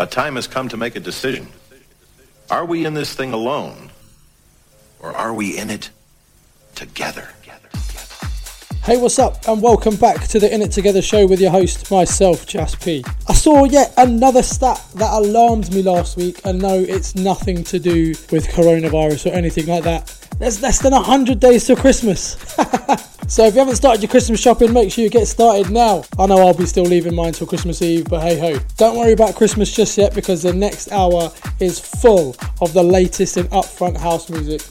A time has come to make a decision. Are we in this thing alone? Or are we in it together? Hey, what's up? And welcome back to the In It Together show with your host, myself, Jas P. I saw yet another stat that alarmed me last week, and no, it's nothing to do with coronavirus or anything like that. There's less than 100 days till Christmas. so if you haven't started your Christmas shopping, make sure you get started now. I know I'll be still leaving mine till Christmas Eve, but hey ho. Don't worry about Christmas just yet because the next hour is full of the latest in upfront house music.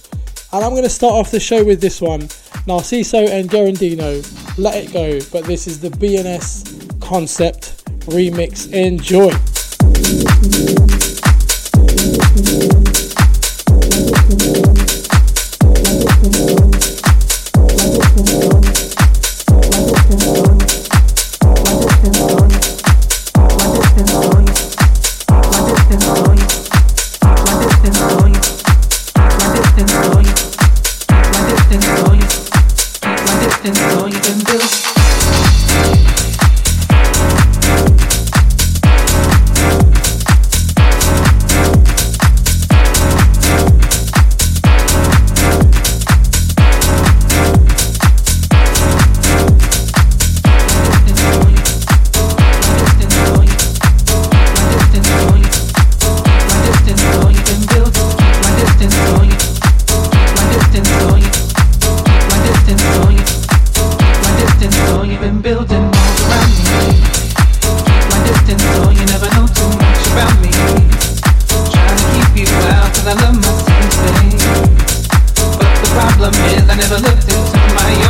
And I'm going to start off the show with this one. Narciso and Garandino, Let It Go, but this is the BNS concept remix. Enjoy. my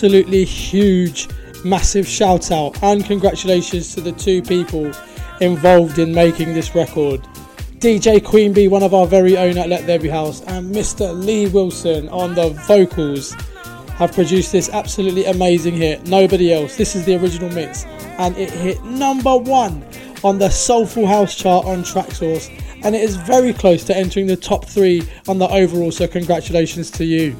absolutely huge, massive shout out and congratulations to the two people involved in making this record. DJ Queen Bee, one of our very own at Let There Be House, and Mr. Lee Wilson on the vocals have produced this absolutely amazing hit. Nobody else. This is the original mix, and it hit number one on the Soulful House chart on Traxsource, and it is very close to entering the top three on the overall. So, congratulations to you.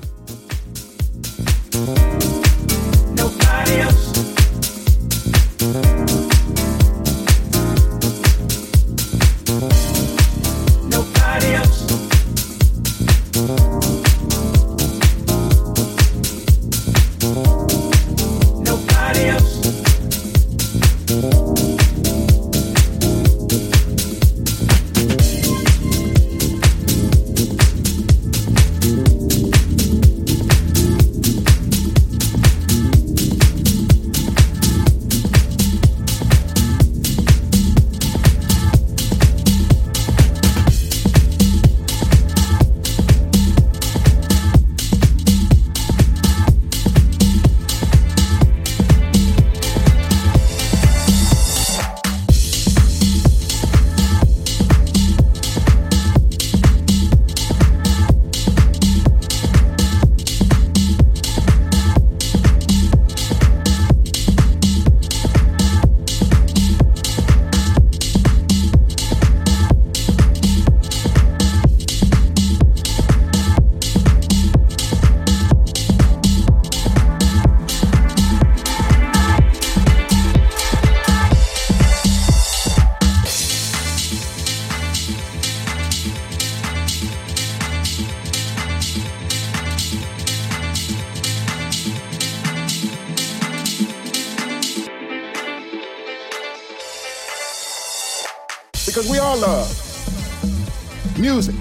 Music.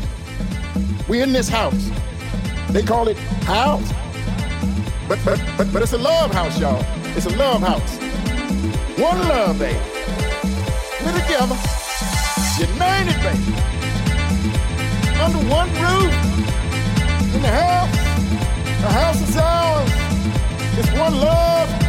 We're in this house. They call it house. But, but, but, but it's a love house, y'all. It's a love house. One love, baby. We're together. United, baby. Under one roof. In the house. The house is ours. It's one love.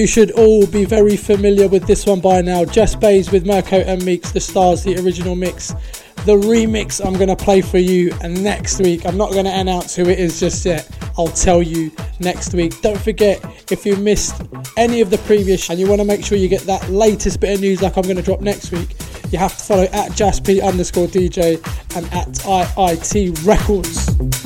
You should all be very familiar with this one by now. Jess Bays with Mirko and Meex, The Stars, the original mix. The remix I'm going to play for you and next week. I'm not going to announce who it is just yet. I'll tell you next week. Don't forget, if you missed any of the previous and you want to make sure you get that latest bit of news like I'm going to drop next week, you have to follow at JaspP underscore DJ and at IIT Records.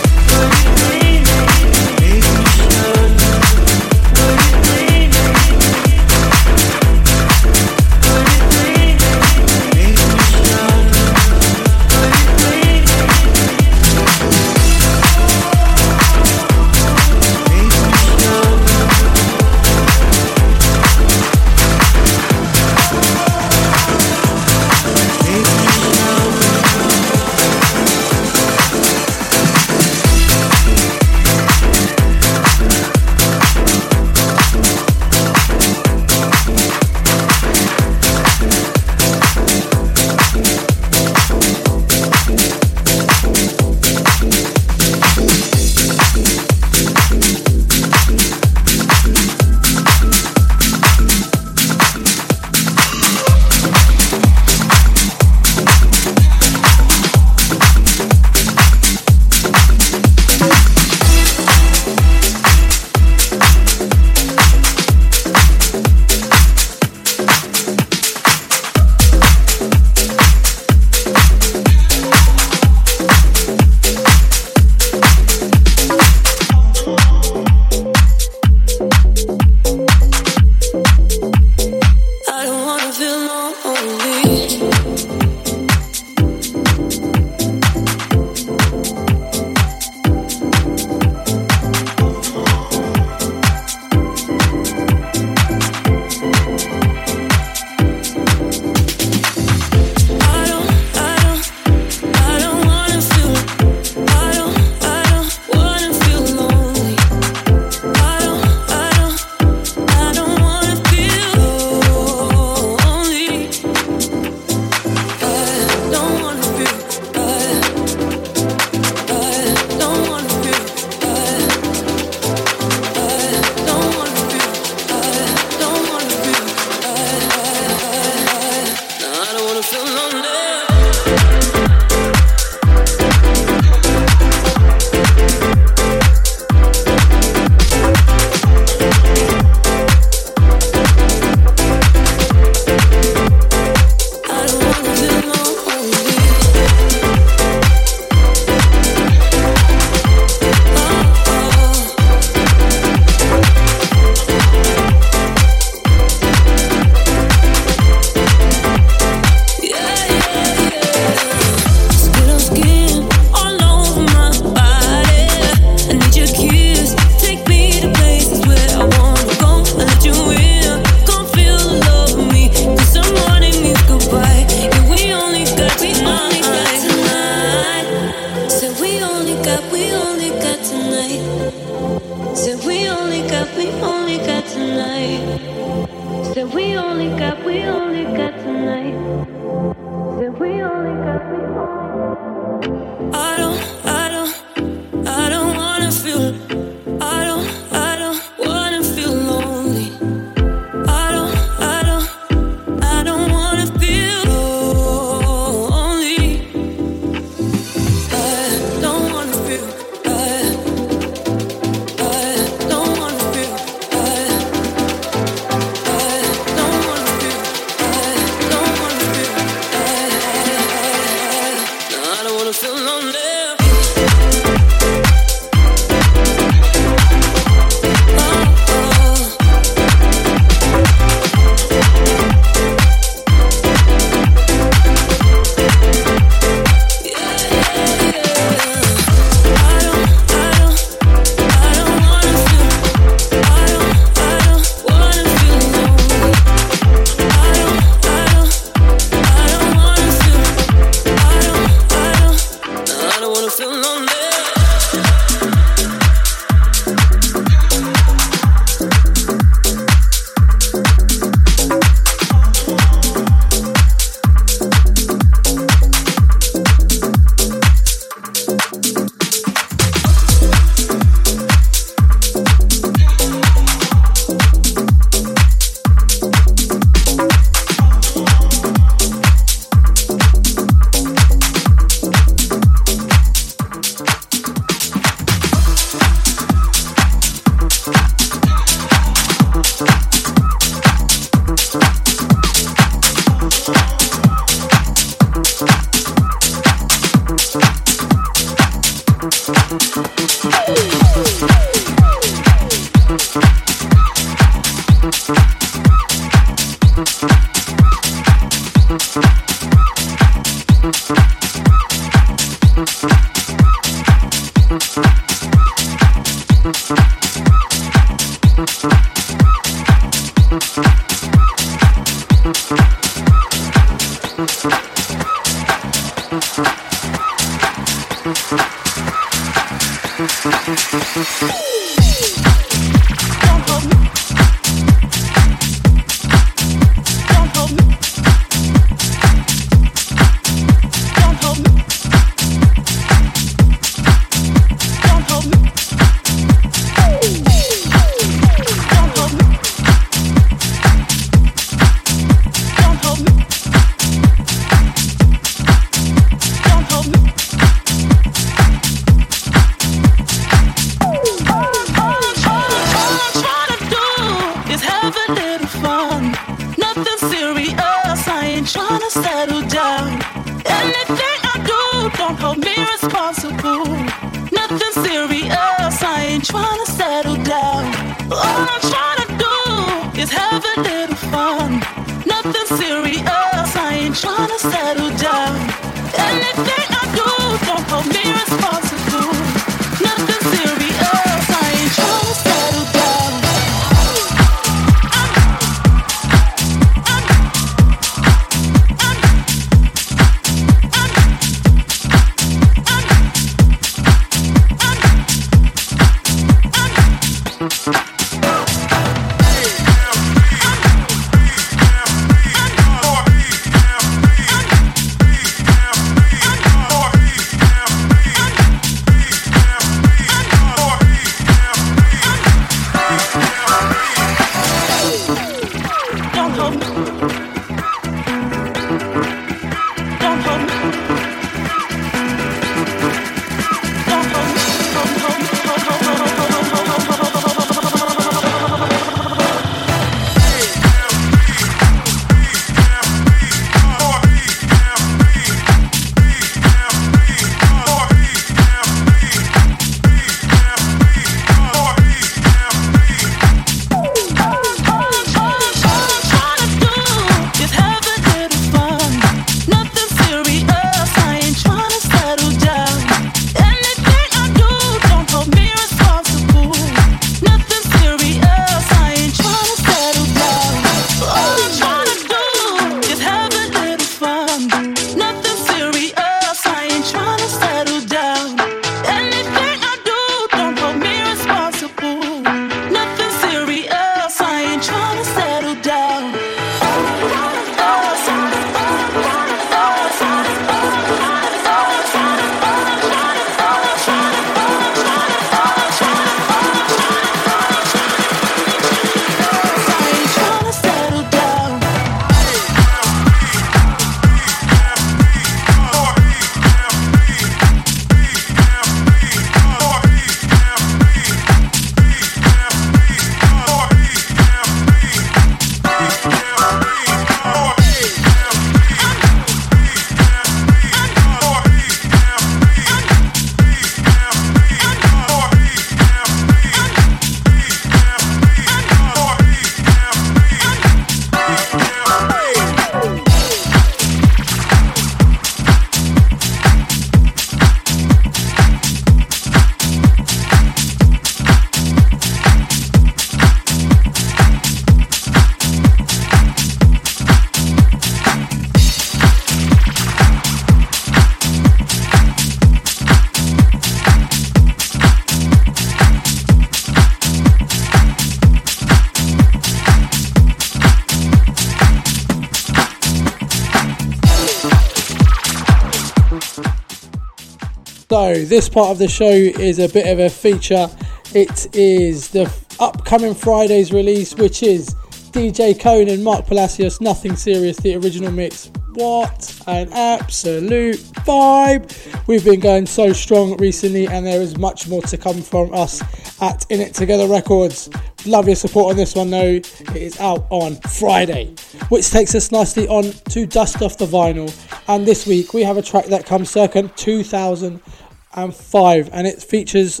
So, this part of the show is a bit of a feature. It is the upcoming Friday's release, which is DJ Kone and Marc Palacios, Nothing Serious, the original mix. What an absolute vibe! We've been going so strong recently, and there is much more to come from us at In It Together Records. Love your support on this one though. It is out on Friday, which takes us nicely on to Dust Off the Vinyl. And this week we have a track that comes circa 2005 and it features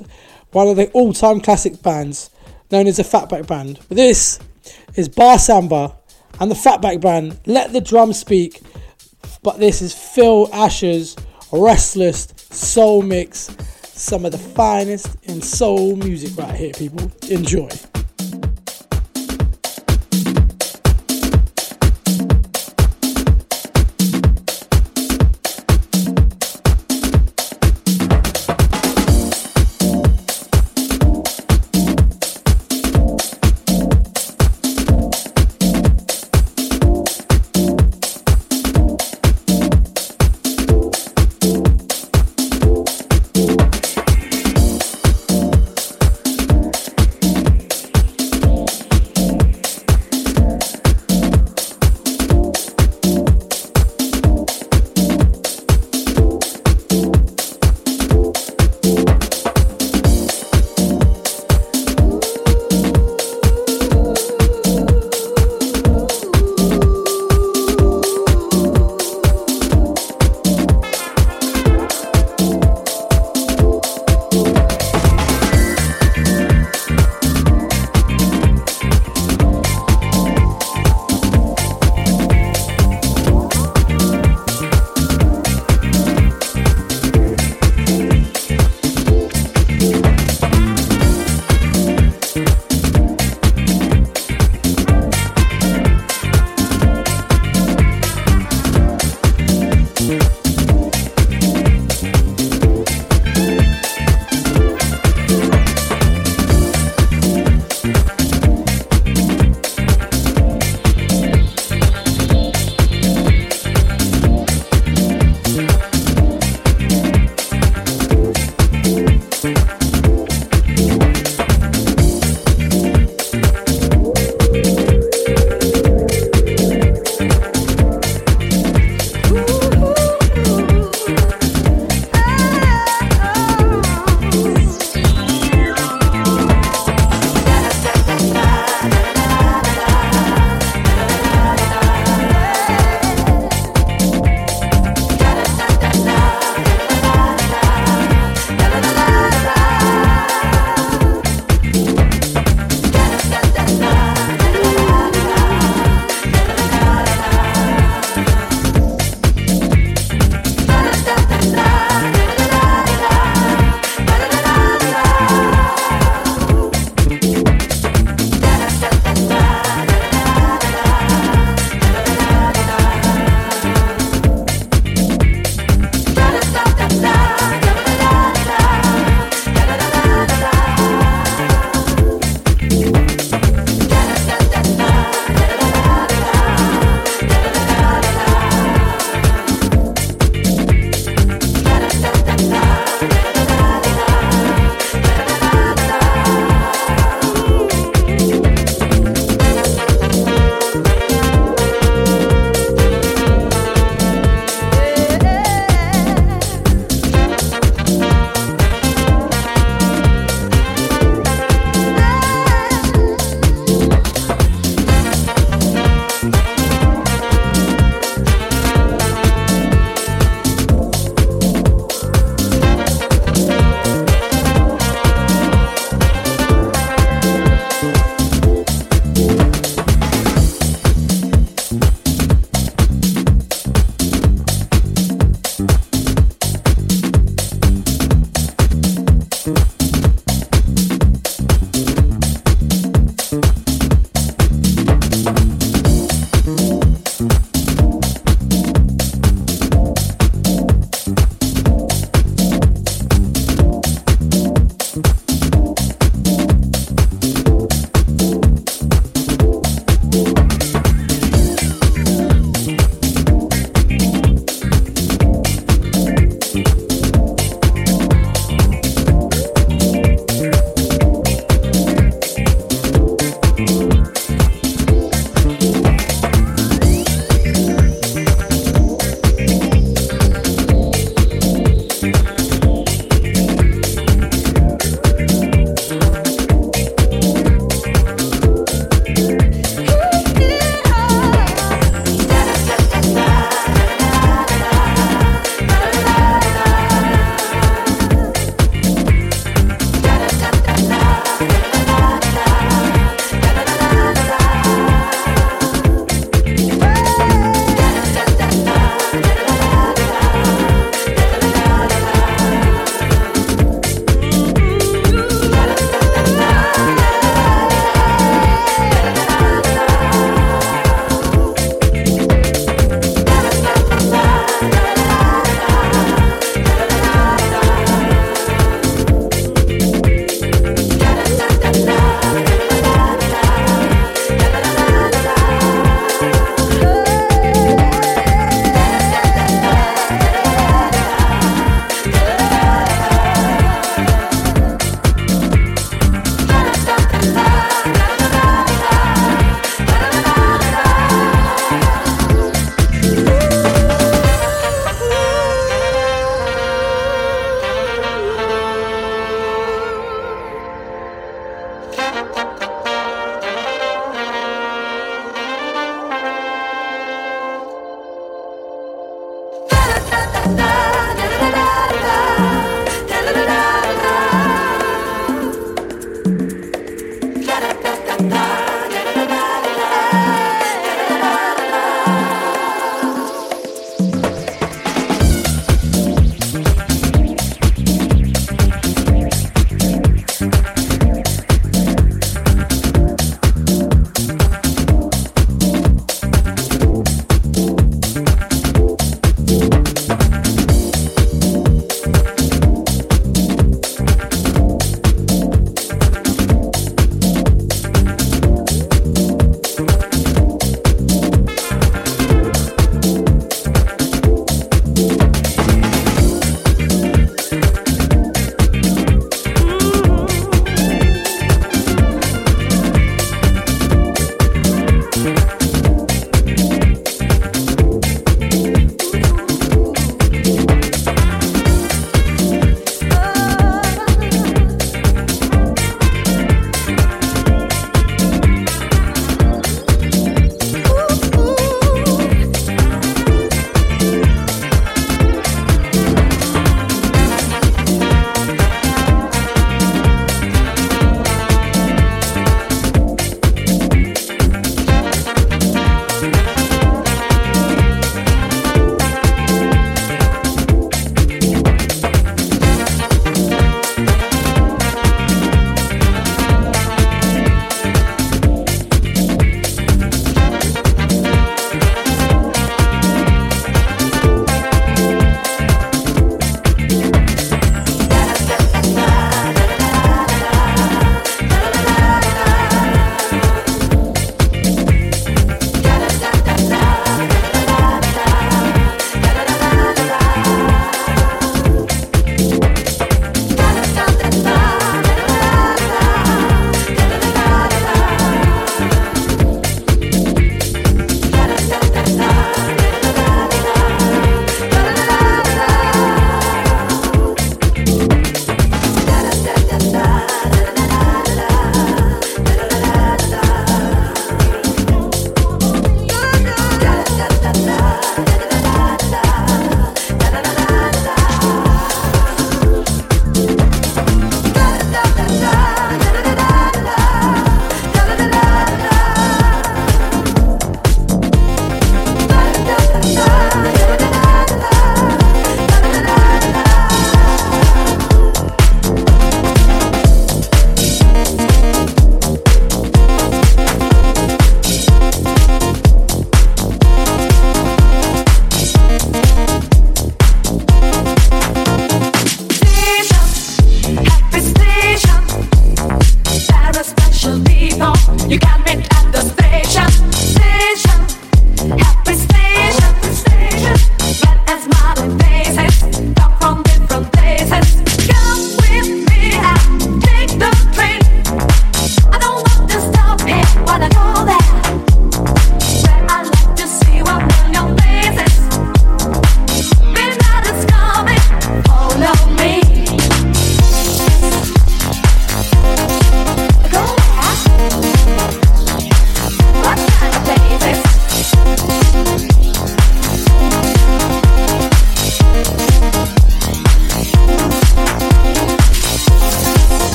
one of the all time classic bands known as the Fatback Band. This is Bah Samba and the Fatback Band. Let the drum speak. But this is Phil Asher's Restless Soul Mix. Some of the finest in soul music right here, people. Enjoy.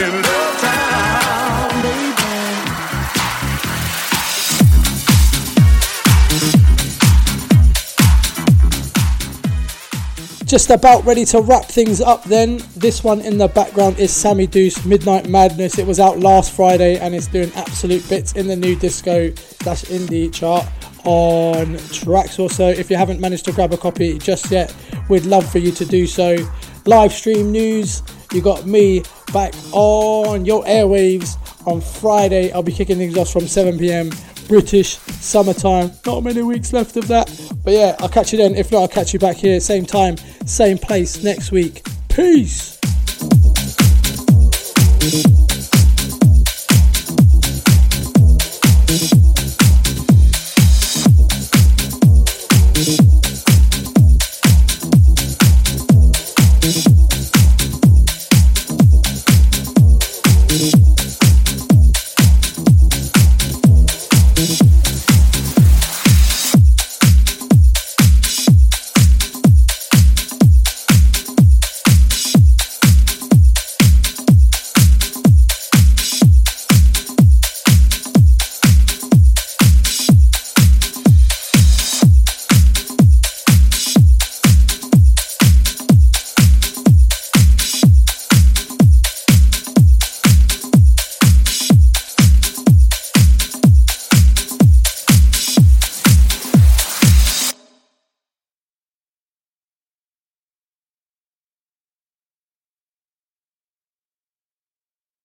Just about ready to wrap things up then. This one in the background is Sammy Deuce, Midnight Madness. It was out last Friday and it's doing absolute bits in the nu disco dash indie chart on Traxsource. if you haven't managed to grab a copy just yet, we'd love for you to do so. Live stream news, you got me back on your airwaves on Friday. I'll be kicking things off from 7 pm British summertime. Not many weeks left of that. But yeah, I'll catch you then. If not, I'll catch you back here, same time, same place next week. Peace.